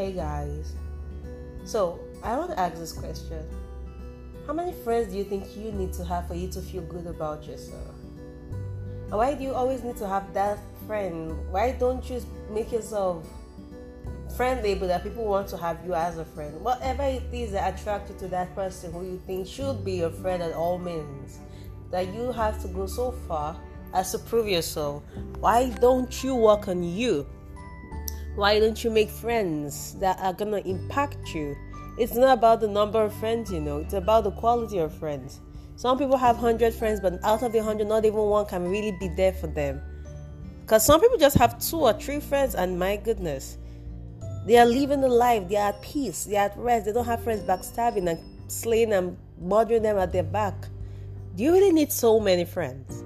Hey guys. So, I want to ask this question. How many friends do you think you need to have for you to feel good about yourself? And why do you always need to have that friend? Why don't you make yourself friendly but that people want to have you as a friend? Whatever it is that attracts you to that person who you think should be your friend at all means, that you have to go so far as to prove yourself. Why don't you work on you? Why don't you make friends that are gonna impact you? It's not about the number of friends, you know, it's about the quality of friends. Some people have 100 friends, but out of the 100, not even one can really be there for them. Because some people just have two or three friends, and my goodness, they are living the life, they are at peace, they are at rest, they don't have friends backstabbing and slaying and murdering them at their back. Do you really need so many friends?